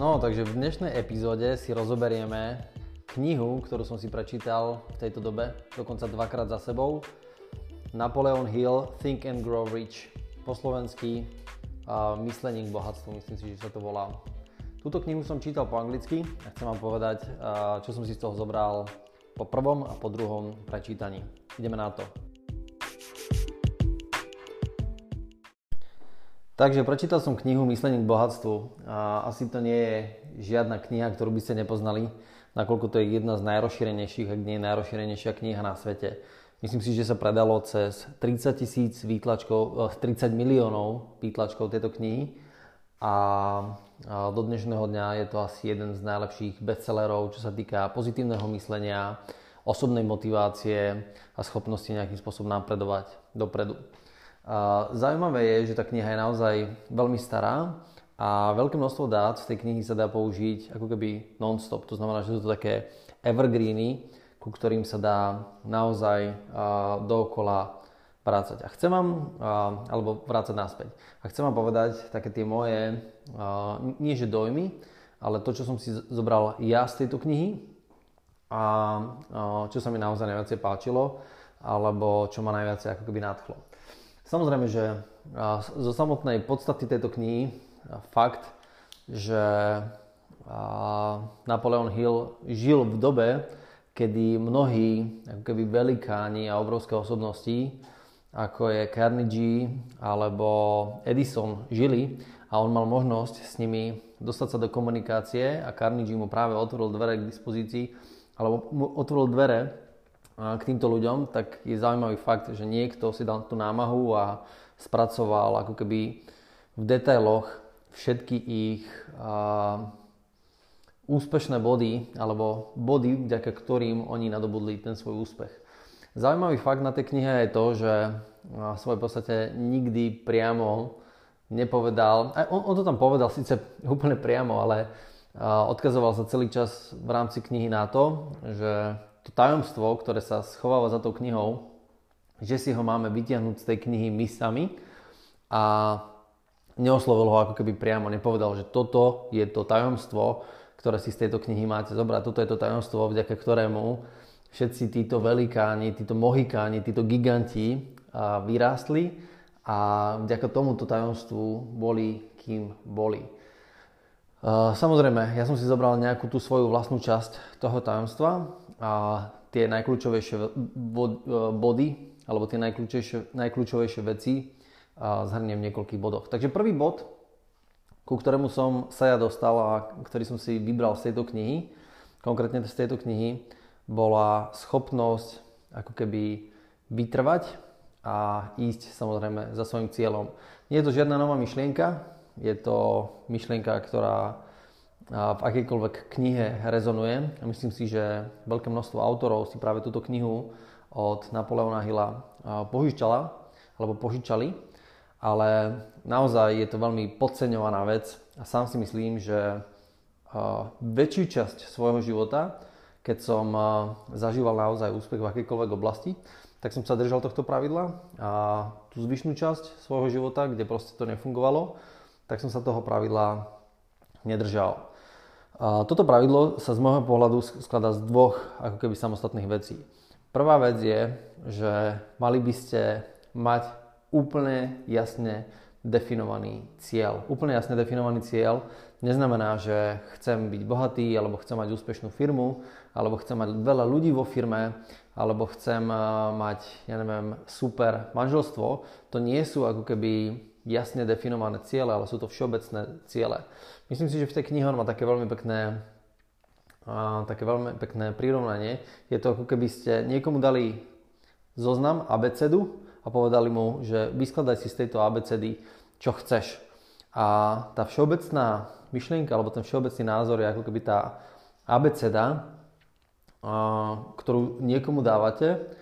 No, takže v dnešnej epizóde si rozoberieme knihu, ktorú som si prečítal v tejto dobe, dokonca dvakrát za sebou. Napoleon Hill, Think and Grow Rich. Po slovensky uh, Myslenie k bohatstvu, myslím si, že sa to volá. Túto knihu som čítal po anglicky a chcem vám povedať, uh, čo som si z toho zobral po prvom a po druhom prečítaní. Ideme na to. Takže prečítal som knihu Myslenie k bohatstvu. A asi to nie je žiadna kniha, ktorú by ste nepoznali, nakoľko to je jedna z najrozšírenejších, ak nie najrozšírenejšia kniha na svete. Myslím si, že sa predalo cez 30 tisíc výtlačkov, 30 eh, miliónov výtlačkov tejto knihy a do dnešného dňa je to asi jeden z najlepších bestsellerov, čo sa týka pozitívneho myslenia, osobnej motivácie a schopnosti nejakým spôsobom napredovať dopredu. Zaujímavé je, že tá kniha je naozaj veľmi stará a veľké množstvo dát z tej knihy sa dá použiť ako keby non-stop. To znamená, že sú to také evergreeny, ku ktorým sa dá naozaj dookola vrácať. A chcem vám, alebo vrácať naspäť. A chcem vám povedať také tie moje, nie že dojmy, ale to, čo som si zobral ja z tejto knihy a čo sa mi naozaj najviac páčilo, alebo čo ma najviac ako keby nadchlo. Samozrejme, že zo samotnej podstaty tejto knihy fakt, že Napoleon Hill žil v dobe, kedy mnohí ako keby velikáni a obrovské osobnosti, ako je Carnegie alebo Edison, žili a on mal možnosť s nimi dostať sa do komunikácie a Carnegie mu práve otvoril dvere k dispozícii alebo mu otvoril dvere k týmto ľuďom, tak je zaujímavý fakt, že niekto si dal tú námahu a spracoval ako keby v detailoch všetky ich a, úspešné body alebo body, vďaka ktorým oni nadobudli ten svoj úspech. Zaujímavý fakt na tej knihe je to, že v svojej podstate nikdy priamo nepovedal, aj on, on to tam povedal síce úplne priamo, ale odkazoval sa celý čas v rámci knihy na to, že to tajomstvo, ktoré sa schováva za tou knihou, že si ho máme vytiahnuť z tej knihy my sami. A neoslovil ho ako keby priamo, nepovedal, že toto je to tajomstvo, ktoré si z tejto knihy máte zobrať, toto je to tajomstvo, vďaka ktorému všetci títo velikáni, títo mohikáni, títo giganti vyrástli a vďaka tomuto tajomstvu boli, kým boli. Samozrejme, ja som si zobral nejakú tú svoju vlastnú časť toho tajomstva tie najkľúčovejšie e, body alebo tie najkľúčovejšie, najkľúčovejšie veci zhrniem v niekoľkých bodoch. Takže prvý bod, ku ktorému som sa ja dostal a ktorý som si vybral z tejto knihy, konkrétne z tejto knihy, bola schopnosť ako keby vytrvať a ísť samozrejme za svojim cieľom. Nie je to žiadna nová myšlienka, je to myšlienka, ktorá v akejkoľvek knihe rezonuje. A myslím si, že veľké množstvo autorov si práve túto knihu od Napoleona Hilla požičala, alebo požičali, ale naozaj je to veľmi podceňovaná vec a sám si myslím, že väčšiu časť svojho života, keď som zažíval naozaj úspech v akejkoľvek oblasti, tak som sa držal tohto pravidla a tú zvyšnú časť svojho života, kde proste to nefungovalo, tak som sa toho pravidla nedržal. Toto pravidlo sa z môjho pohľadu skladá z dvoch ako keby samostatných vecí. Prvá vec je, že mali by ste mať úplne jasne definovaný cieľ. Úplne jasne definovaný cieľ neznamená, že chcem byť bohatý, alebo chcem mať úspešnú firmu, alebo chcem mať veľa ľudí vo firme, alebo chcem mať, ja neviem, super manželstvo. To nie sú ako keby jasne definované ciele, ale sú to všeobecné ciele. Myslím si, že v tej knihe on má také veľmi pekné, a, také veľmi pekné prirovnanie. Je to ako keby ste niekomu dali zoznam abecedu a povedali mu, že vyskladaj si z tejto abecedy, čo chceš. A tá všeobecná myšlienka alebo ten všeobecný názor je ako keby tá abeceda, ktorú niekomu dávate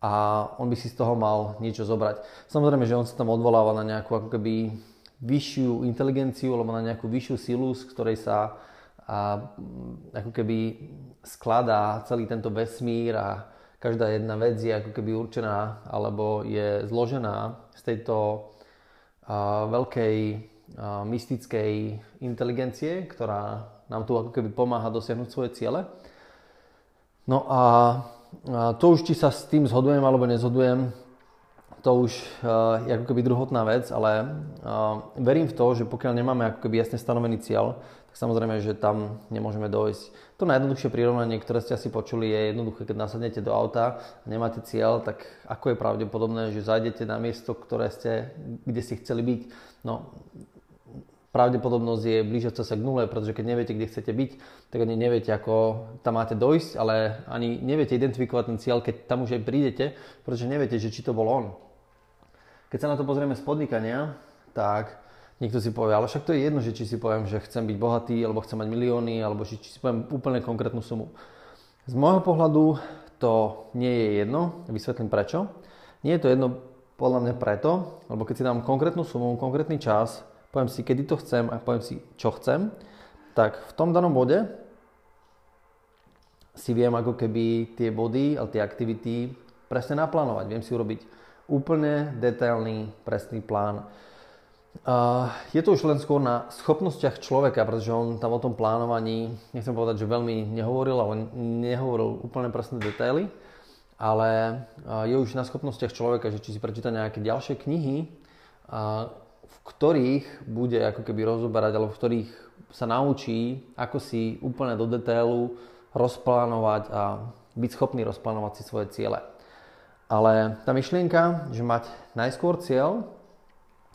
a on by si z toho mal niečo zobrať. Samozrejme, že on sa tam odvoláva na nejakú ako keby vyššiu inteligenciu alebo na nejakú vyššiu silu, z ktorej sa a, ako keby skladá celý tento vesmír a každá jedna vec je ako keby určená alebo je zložená z tejto a, veľkej mystickej inteligencie, ktorá nám tu ako keby pomáha dosiahnuť svoje ciele. No a to už, či sa s tým zhodujem alebo nezhodujem, to už je ako keby druhotná vec, ale verím v to, že pokiaľ nemáme ako keby jasne stanovený cieľ, tak samozrejme, že tam nemôžeme dojsť. To najjednoduchšie prirovnanie, ktoré ste asi počuli, je jednoduché, keď nasadnete do auta a nemáte cieľ, tak ako je pravdepodobné, že zajdete na miesto, ktoré ste, kde ste chceli byť. No, pravdepodobnosť je blížiaca sa k nule, pretože keď neviete, kde chcete byť, tak ani neviete, ako tam máte dojsť, ale ani neviete identifikovať ten cieľ, keď tam už aj prídete, pretože neviete, že či to bol on. Keď sa na to pozrieme z podnikania, tak niekto si povie, ale však to je jedno, že či si poviem, že chcem byť bohatý, alebo chcem mať milióny, alebo či, či si poviem úplne konkrétnu sumu. Z môjho pohľadu to nie je jedno, vysvetlím prečo. Nie je to jedno podľa mňa preto, lebo keď si dám konkrétnu sumu, konkrétny čas, poviem si, kedy to chcem a poviem si, čo chcem, tak v tom danom bode si viem ako keby tie body a tie aktivity presne naplánovať. Viem si urobiť úplne detailný, presný plán. Uh, je to už len skôr na schopnostiach človeka, pretože on tam o tom plánovaní, nechcem povedať, že veľmi nehovoril, ale nehovoril úplne presné detaily, ale uh, je už na schopnostiach človeka, že či si prečíta nejaké ďalšie knihy, uh, v ktorých bude ako keby rozoberať, alebo v ktorých sa naučí, ako si úplne do detailu rozplánovať a byť schopný rozplánovať si svoje ciele. Ale tá myšlienka, že mať najskôr cieľ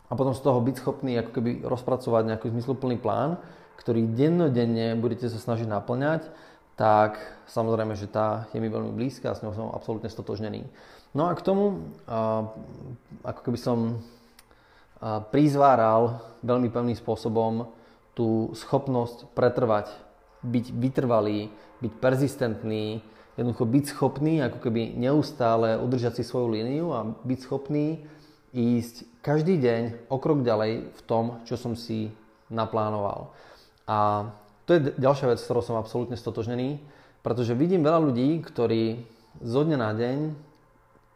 a potom z toho byť schopný ako keby rozpracovať nejaký zmysluplný plán, ktorý dennodenne budete sa snažiť naplňať, tak samozrejme, že tá je mi veľmi blízka a s ňou som absolútne stotožnený. No a k tomu, ako keby som prizváral veľmi pevným spôsobom tú schopnosť pretrvať, byť vytrvalý, byť perzistentný, jednoducho byť schopný ako keby neustále udržať si svoju líniu a byť schopný ísť každý deň o krok ďalej v tom, čo som si naplánoval. A to je ďalšia vec, s ktorou som absolútne stotožnený, pretože vidím veľa ľudí, ktorí zo dňa na deň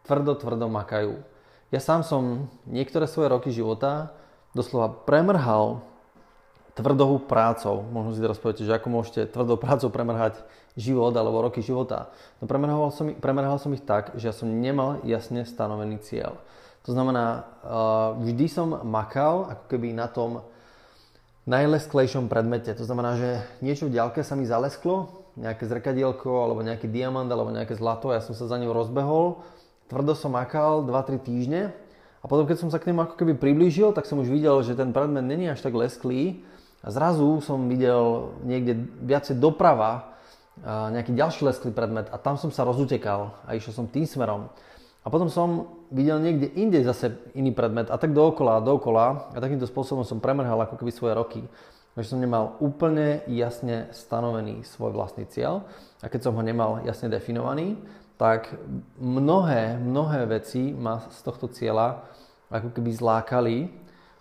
tvrdo, tvrdo makajú ja sám som niektoré svoje roky života doslova premrhal tvrdou prácou. Možno si teraz poviete, že ako môžete tvrdou prácou premrhať život alebo roky života. No premrhal som, premrhal som ich tak, že ja som nemal jasne stanovený cieľ. To znamená, vždy som makal ako keby na tom najlesklejšom predmete. To znamená, že niečo v ďalke sa mi zalesklo, nejaké zrkadielko alebo nejaký diamant alebo nejaké zlato, ja som sa za ňou rozbehol tvrdo som makal 2-3 týždne a potom keď som sa k nemu ako keby priblížil, tak som už videl, že ten predmet není až tak lesklý a zrazu som videl niekde viacej doprava nejaký ďalší lesklý predmet a tam som sa rozutekal a išiel som tým smerom. A potom som videl niekde inde zase iný predmet a tak dookola a dookola a takýmto spôsobom som premrhal ako keby svoje roky. Takže som nemal úplne jasne stanovený svoj vlastný cieľ a keď som ho nemal jasne definovaný, tak mnohé, mnohé veci ma z tohto cieľa ako keby zlákali,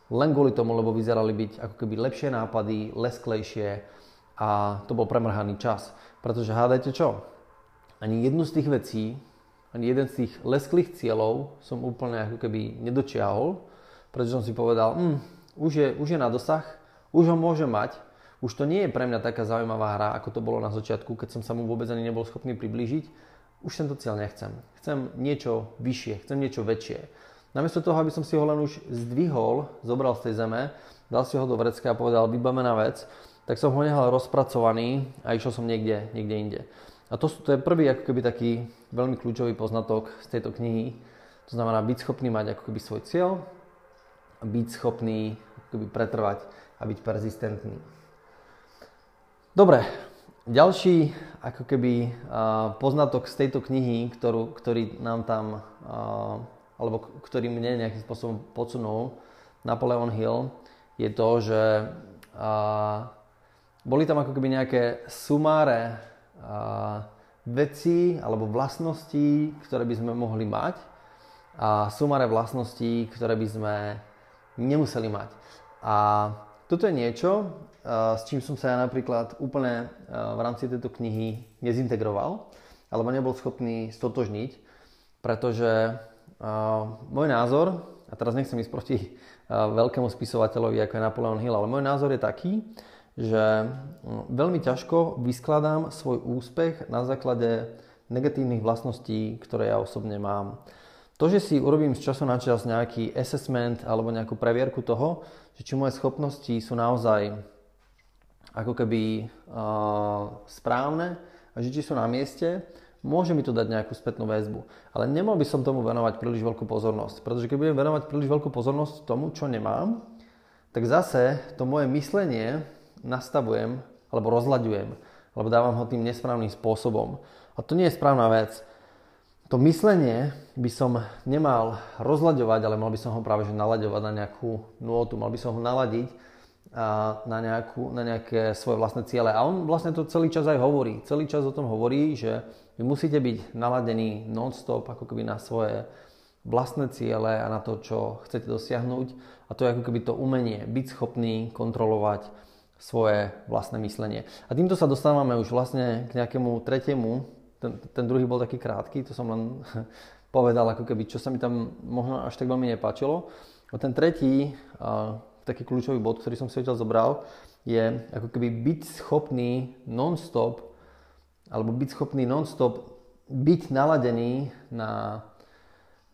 len kvôli tomu, lebo vyzerali byť ako keby lepšie nápady, lesklejšie a to bol premrhaný čas. Pretože hádajte čo? Ani jednu z tých vecí, ani jeden z tých lesklých cieľov som úplne ako keby nedočiahol, pretože som si povedal, hm, už, je, už je na dosah, už ho môže mať, už to nie je pre mňa taká zaujímavá hra, ako to bolo na začiatku, keď som sa mu vôbec ani nebol schopný priblížiť už tento cieľ nechcem. Chcem niečo vyššie, chcem niečo väčšie. Namiesto toho, aby som si ho len už zdvihol, zobral z tej zeme, dal si ho do vrecka a povedal vybavená vec, tak som ho nehal rozpracovaný a išiel som niekde, niekde inde. A to, to je prvý ako keby taký veľmi kľúčový poznatok z tejto knihy. To znamená byť schopný mať ako keby svoj cieľ, byť schopný ako keby pretrvať a byť persistentný. Dobre, ďalší ako keby poznatok z tejto knihy, ktorú, ktorý nám tam, alebo ktorý mne nejakým spôsobom podsunul Napoleon Hill, je to, že boli tam ako keby nejaké sumáre veci alebo vlastností, ktoré by sme mohli mať a sumáre vlastností, ktoré by sme nemuseli mať. A toto je niečo, s čím som sa ja napríklad úplne v rámci tejto knihy nezintegroval, alebo nebol schopný stotožniť, pretože môj názor a teraz nechcem ísť proti veľkému spisovateľovi, ako je Napoleon Hill, ale môj názor je taký, že veľmi ťažko vyskladám svoj úspech na základe negatívnych vlastností, ktoré ja osobne mám. To, že si urobím z času na čas nejaký assessment alebo nejakú previerku toho, že či moje schopnosti sú naozaj ako keby uh, správne a že či sú na mieste, môže mi to dať nejakú spätnú väzbu. Ale nemal by som tomu venovať príliš veľkú pozornosť. Pretože keď budem venovať príliš veľkú pozornosť tomu, čo nemám, tak zase to moje myslenie nastavujem alebo rozlaďujem, alebo dávam ho tým nesprávnym spôsobom. A to nie je správna vec. To myslenie by som nemal rozlaďovať, ale mal by som ho práve že nalaďovať na nejakú nôtu, mal by som ho naladiť na, nejakú, na nejaké svoje vlastné ciele. A on vlastne to celý čas aj hovorí. Celý čas o tom hovorí, že vy musíte byť naladení non-stop ako keby na svoje vlastné ciele a na to, čo chcete dosiahnuť. A to je ako keby to umenie, byť schopný kontrolovať svoje vlastné myslenie. A týmto sa dostávame už vlastne k nejakému tretiemu, ten, ten druhý bol taký krátky, to som len povedal ako keby, čo sa mi tam možno až tak veľmi nepáčilo. A ten tretí, taký kľúčový bod, ktorý som si odtiaľ zobral, je ako keby byť schopný non-stop, alebo byť schopný non-stop byť naladený na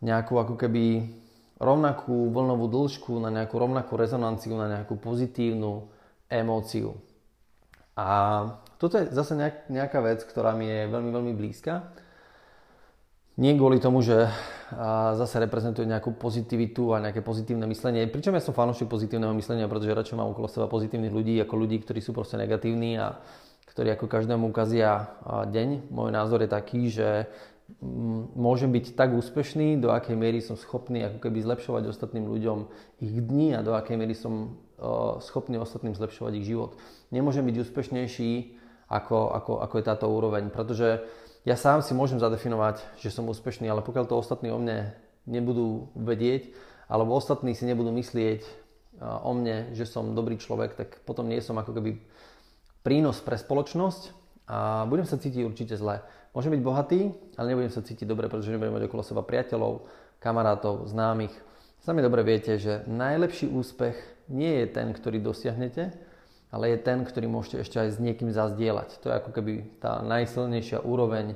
nejakú ako keby rovnakú vlnovú dĺžku, na nejakú rovnakú rezonanciu, na nejakú pozitívnu emóciu. A toto je zase nejaká vec, ktorá mi je veľmi, veľmi blízka. Nie kvôli tomu, že zase reprezentuje nejakú pozitivitu a nejaké pozitívne myslenie. Pričom ja som fanúšik pozitívneho myslenia, pretože radšej mám okolo seba pozitívnych ľudí ako ľudí, ktorí sú proste negatívni a ktorí ako každému ukazia deň. Môj názor je taký, že môžem byť tak úspešný, do akej miery som schopný ako keby zlepšovať ostatným ľuďom ich dni a do akej miery som schopný ostatným zlepšovať ich život. Nemôžem byť úspešnejší ako, ako, ako je táto úroveň, pretože ja sám si môžem zadefinovať, že som úspešný, ale pokiaľ to ostatní o mne nebudú vedieť, alebo ostatní si nebudú myslieť o mne, že som dobrý človek, tak potom nie som ako keby prínos pre spoločnosť a budem sa cítiť určite zle. Môžem byť bohatý, ale nebudem sa cítiť dobre, pretože nebudem mať okolo seba priateľov, kamarátov, známych. Sami dobre viete, že najlepší úspech nie je ten, ktorý dosiahnete, ale je ten, ktorý môžete ešte aj s niekým zazdieľať. To je ako keby tá najsilnejšia úroveň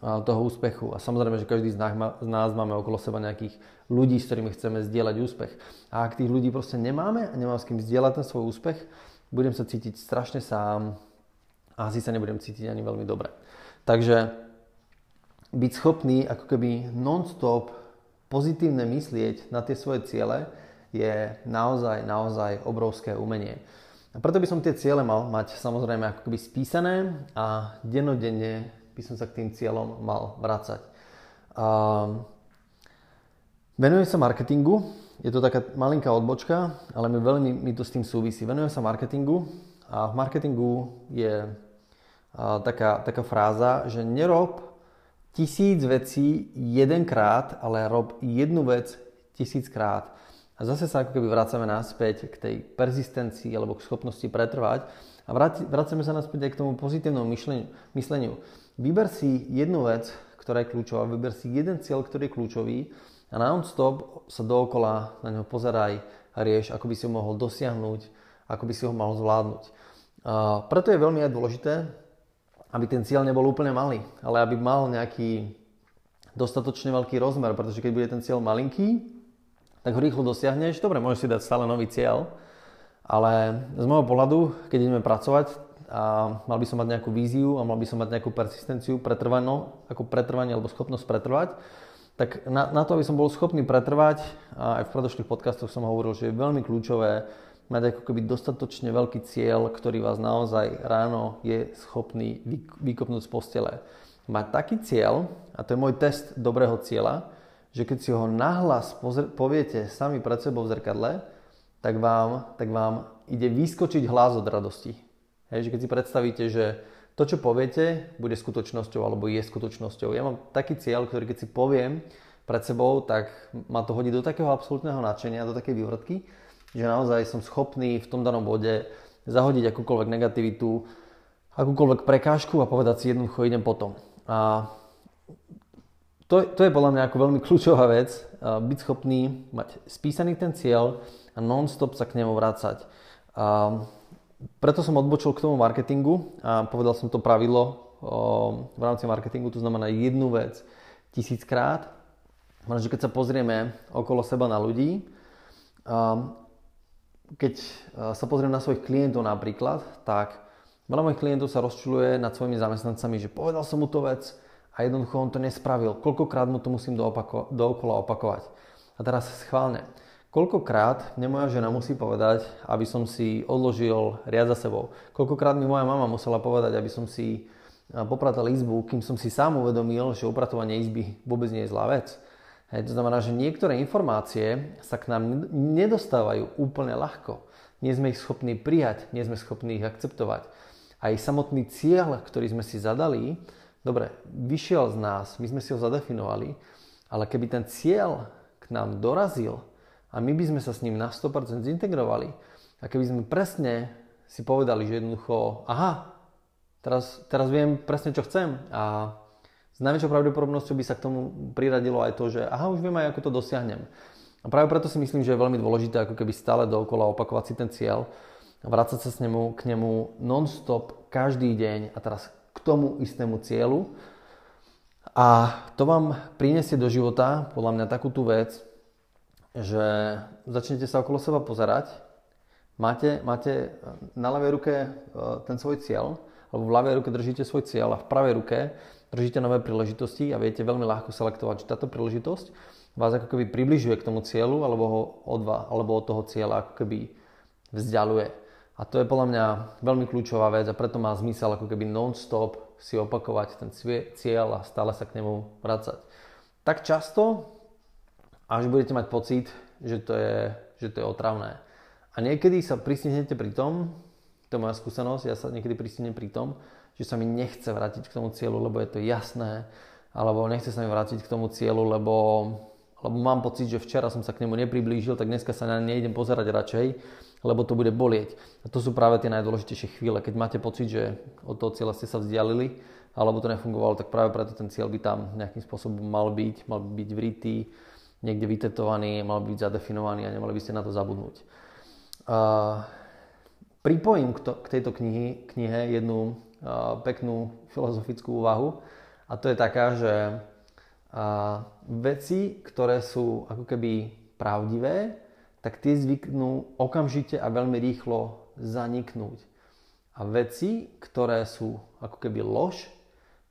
toho úspechu. A samozrejme, že každý z nás, máme okolo seba nejakých ľudí, s ktorými chceme zdieľať úspech. A ak tých ľudí proste nemáme a nemám s kým zdieľať ten svoj úspech, budem sa cítiť strašne sám a asi sa nebudem cítiť ani veľmi dobre. Takže byť schopný ako keby non-stop pozitívne myslieť na tie svoje ciele je naozaj, naozaj obrovské umenie. A preto by som tie ciele mal mať samozrejme ako keby spísané a dennodenne by som sa k tým cieľom mal vracať. Um, venujem sa marketingu, je to taká malinká odbočka, ale mi veľmi mi to s tým súvisí. Venujem sa marketingu a v marketingu je a, taká, taká fráza, že nerob tisíc vecí jedenkrát, ale rob jednu vec tisíckrát. A zase sa ako keby vracame naspäť k tej persistencii alebo k schopnosti pretrvať a vracame sa naspäť aj k tomu pozitívnemu mysleniu. Vyber si jednu vec, ktorá je kľúčová, vyber si jeden cieľ, ktorý je kľúčový a non-stop sa dookola na ňo pozeraj a rieš, ako by si ho mohol dosiahnuť, ako by si ho mohol zvládnuť. A preto je veľmi aj dôležité, aby ten cieľ nebol úplne malý, ale aby mal nejaký dostatočne veľký rozmer, pretože keď bude ten cieľ malinký, tak ho rýchlo dosiahneš. Dobre, môžeš si dať stále nový cieľ, ale z môjho pohľadu, keď ideme pracovať a mal by som mať nejakú víziu a mal by som mať nejakú persistenciu, pretrvano, ako pretrvanie alebo schopnosť pretrvať, tak na, na to, aby som bol schopný pretrvať, a aj v predošlých podcastoch som hovoril, že je veľmi kľúčové mať ako keby dostatočne veľký cieľ, ktorý vás naozaj ráno je schopný vykopnúť z postele. Mať taký cieľ, a to je môj test dobrého cieľa, že keď si ho nahlas pozr- poviete sami pred sebou v zrkadle, tak vám, tak vám ide vyskočiť hlas od radosti. Hej, že keď si predstavíte, že to, čo poviete, bude skutočnosťou alebo je skutočnosťou. Ja mám taký cieľ, ktorý keď si poviem pred sebou, tak ma to hodí do takého absolútneho nadšenia, do takej vývrtky, že naozaj som schopný v tom danom bode zahodiť akúkoľvek negativitu, akúkoľvek prekážku a povedať si jednoducho idem potom. A to, to je podľa mňa ako veľmi kľúčová vec, byť schopný mať spísaný ten cieľ a non-stop sa k nemu vrácať. Preto som odbočil k tomu marketingu a povedal som to pravidlo v rámci marketingu, to znamená jednu vec tisíckrát. Možno, že keď sa pozrieme okolo seba na ľudí, keď sa pozriem na svojich klientov napríklad, tak veľa mojich klientov sa rozčuluje nad svojimi zamestnancami, že povedal som mu to vec, a jednoducho on to nespravil. Koľkokrát mu to musím doopako- dookola opakovať. A teraz schválne. Koľkokrát mne moja žena musí povedať, aby som si odložil riad za sebou. Koľkokrát mi moja mama musela povedať, aby som si popratal izbu, kým som si sám uvedomil, že upratovanie izby vôbec nie je zlá vec. Hej, to znamená, že niektoré informácie sa k nám nedostávajú úplne ľahko. Nie sme ich schopní prijať, nie sme schopní ich akceptovať. Aj samotný cieľ, ktorý sme si zadali, Dobre, vyšiel z nás, my sme si ho zadefinovali, ale keby ten cieľ k nám dorazil a my by sme sa s ním na 100% zintegrovali a keby sme presne si povedali, že jednoducho, aha, teraz, teraz viem presne, čo chcem a s najväčšou pravdepodobnosťou by sa k tomu priradilo aj to, že aha, už viem aj, ako to dosiahnem. A práve preto si myslím, že je veľmi dôležité ako keby stále dookola opakovať si ten cieľ, vrácať sa s nemu, k nemu non-stop každý deň a teraz k tomu istému cieľu. A to vám prinesie do života, podľa mňa, takú tú vec, že začnete sa okolo seba pozerať, máte, máte na ľavej ruke e, ten svoj cieľ, alebo v ľavej ruke držíte svoj cieľ a v pravej ruke držíte nové príležitosti a viete veľmi ľahko selektovať, že táto príležitosť vás ako keby približuje k tomu cieľu alebo ho od, alebo od toho cieľa ako keby vzdialuje. A to je podľa mňa veľmi kľúčová vec a preto má zmysel ako keby non-stop si opakovať ten cieľ a stále sa k nemu vracať. Tak často, až budete mať pocit, že to je, že to je otravné. A niekedy sa pristinete pri tom, to je moja skúsenosť, ja sa niekedy pristihnem pri tom, že sa mi nechce vrátiť k tomu cieľu, lebo je to jasné, alebo nechce sa mi vrátiť k tomu cieľu, lebo, lebo mám pocit, že včera som sa k nemu nepriblížil, tak dneska sa na ne nejdem pozerať radšej lebo to bude bolieť. A to sú práve tie najdôležitejšie chvíle, keď máte pocit, že od toho cieľa ste sa vzdialili, alebo to nefungovalo, tak práve preto ten cieľ by tam nejakým spôsobom mal byť, mal by byť vrytý, niekde vytetovaný, mal by byť zadefinovaný a nemali by ste na to zabudnúť. Pripojím k tejto knihy, knihe jednu uh, peknú filozofickú úvahu a to je taká, že uh, veci, ktoré sú ako keby pravdivé, tak tie zvyknú okamžite a veľmi rýchlo zaniknúť. A veci, ktoré sú ako keby lož,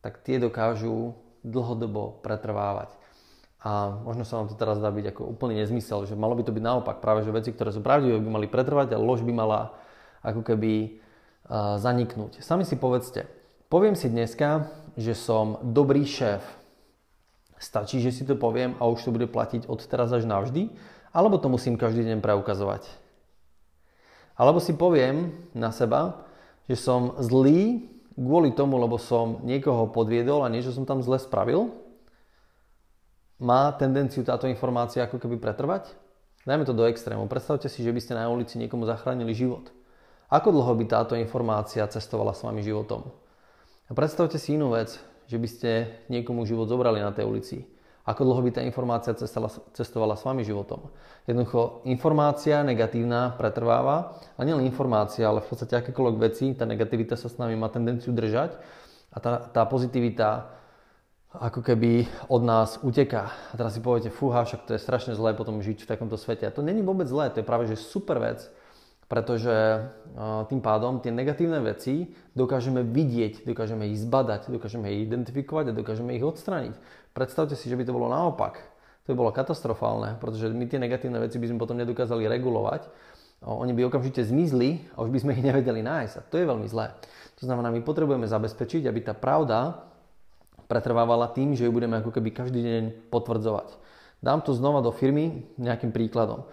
tak tie dokážu dlhodobo pretrvávať. A možno sa vám to teraz dá byť ako úplný nezmysel, že malo by to byť naopak. Práve, že veci, ktoré sú pravdivé, by mali pretrvať a lož by mala ako keby zaniknúť. Sami si povedzte, poviem si dneska, že som dobrý šéf. Stačí, že si to poviem a už to bude platiť od teraz až navždy? Alebo to musím každý deň preukazovať. Alebo si poviem na seba, že som zlý kvôli tomu, lebo som niekoho podviedol a niečo som tam zle spravil. Má tendenciu táto informácia ako keby pretrvať? Dajme to do extrému. Predstavte si, že by ste na ulici niekomu zachránili život. Ako dlho by táto informácia cestovala s vami životom? A predstavte si inú vec, že by ste niekomu život zobrali na tej ulici ako dlho by tá informácia cestovala, s vami životom. Jednoducho informácia negatívna pretrváva a nielen informácia, ale v podstate akékoľvek veci, tá negativita sa s nami má tendenciu držať a tá, tá pozitivita ako keby od nás uteká. A teraz si poviete, fúha, však to je strašne zlé potom žiť v takomto svete. A to není vôbec zlé, to je práve že super vec, pretože tým pádom tie negatívne veci dokážeme vidieť, dokážeme ich zbadať, dokážeme ich identifikovať a dokážeme ich odstrániť. Predstavte si, že by to bolo naopak. To by bolo katastrofálne, pretože my tie negatívne veci by sme potom nedokázali regulovať. Oni by okamžite zmizli a už by sme ich nevedeli nájsť. A to je veľmi zlé. To znamená, my potrebujeme zabezpečiť, aby tá pravda pretrvávala tým, že ju budeme ako keby každý deň potvrdzovať. Dám to znova do firmy nejakým príkladom.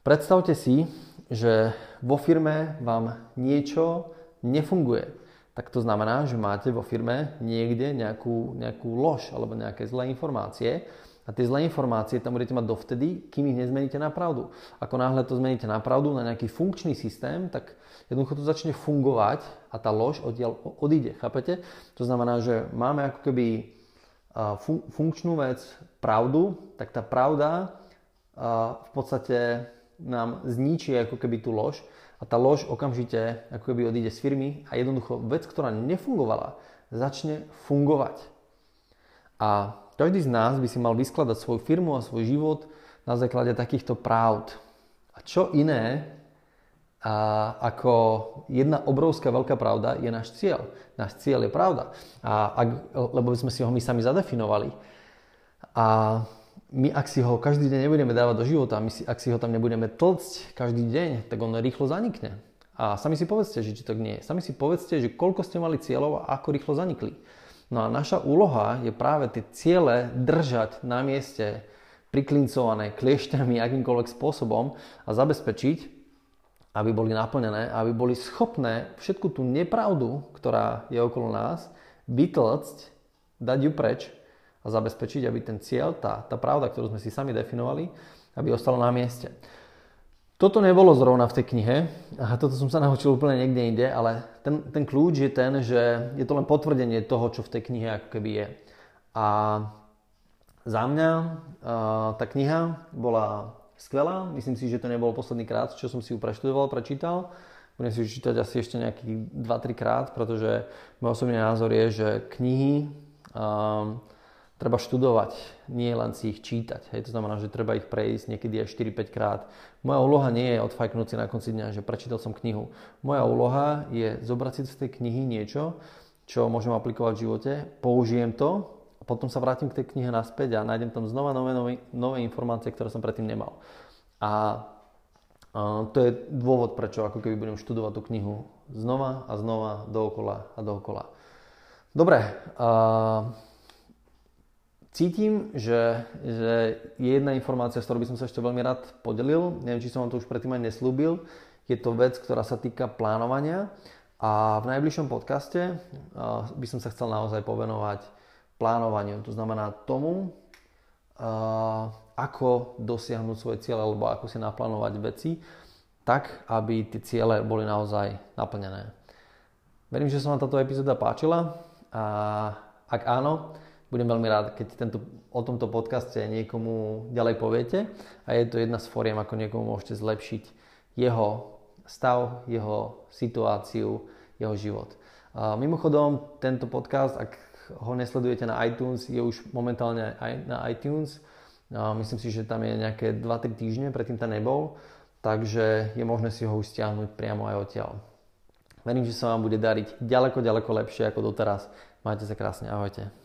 Predstavte si, že vo firme vám niečo nefunguje. Tak to znamená, že máte vo firme niekde nejakú, nejakú lož alebo nejaké zlé informácie a tie zlé informácie tam budete mať dovtedy, kým ich nezmeníte na pravdu. Ako náhle to zmeníte na pravdu, na nejaký funkčný systém, tak jednoducho to začne fungovať a tá lož odtiaľ odíde. Chápete? To znamená, že máme ako keby funkčnú vec, pravdu, tak tá pravda v podstate nám zničí ako keby tú lož a tá lož okamžite ako keby odíde z firmy a jednoducho vec, ktorá nefungovala, začne fungovať. A každý z nás by si mal vyskladať svoju firmu a svoj život na základe takýchto pravd. A čo iné a ako jedna obrovská veľká pravda je náš cieľ. Náš cieľ je pravda. A ak, lebo sme si ho my sami zadefinovali. A my ak si ho každý deň nebudeme dávať do života, my si, ak si ho tam nebudeme tlcť každý deň, tak on rýchlo zanikne. A sami si povedzte, že či tak nie je. Sami si povedzte, že koľko ste mali cieľov a ako rýchlo zanikli. No a naša úloha je práve tie ciele držať na mieste, priklincované kliešťami akýmkoľvek spôsobom a zabezpečiť, aby boli naplnené, aby boli schopné všetku tú nepravdu, ktorá je okolo nás, vytlcť, dať ju preč a zabezpečiť, aby ten cieľ, tá, tá pravda, ktorú sme si sami definovali, aby ostala na mieste. Toto nebolo zrovna v tej knihe, a toto som sa naučil úplne niekde inde, ale ten, ten kľúč je ten, že je to len potvrdenie toho, čo v tej knihe ako keby je. A za mňa tá kniha bola skvelá. Myslím si, že to nebol posledný krát, čo som si ju preštudoval, prečítal. Budem si ju čítať asi ešte nejakých 2-3 krát, pretože môj osobný názor je, že knihy um, treba študovať, nie len si ich čítať. Hej, to znamená, že treba ich prejsť niekedy aj 4-5 krát. Moja úloha nie je odfajknúť si na konci dňa, že prečítal som knihu. Moja úloha je zobrať si z tej knihy niečo, čo môžem aplikovať v živote, použijem to potom sa vrátim k tej knihe naspäť a nájdem tam znova nové, nové, nové informácie, ktoré som predtým nemal. A, a to je dôvod, prečo ako keby budem študovať tú knihu znova a znova, dookola a dookola. Dobre, a, cítim, že, že je jedna informácia, s ktorou by som sa ešte veľmi rád podelil. Neviem, či som vám to už predtým aj neslúbil. Je to vec, ktorá sa týka plánovania. A v najbližšom podcaste by som sa chcel naozaj povenovať plánovaniu. To znamená tomu, ako dosiahnuť svoje cieľe alebo ako si naplánovať veci tak, aby tie ciele boli naozaj naplnené. Verím, že sa vám táto epizóda páčila a ak áno, budem veľmi rád, keď tento, o tomto podcaste niekomu ďalej poviete a je to jedna z fóriem, ako niekomu môžete zlepšiť jeho stav, jeho situáciu, jeho život. A mimochodom, tento podcast, ak ho nesledujete na iTunes, je už momentálne aj na iTunes. Myslím si, že tam je nejaké 2-3 týždne, predtým tam nebol, takže je možné si ho už stiahnuť priamo aj odtiaľ. Verím, že sa vám bude dariť ďaleko, ďaleko lepšie ako doteraz. Majte sa krásne, ahojte.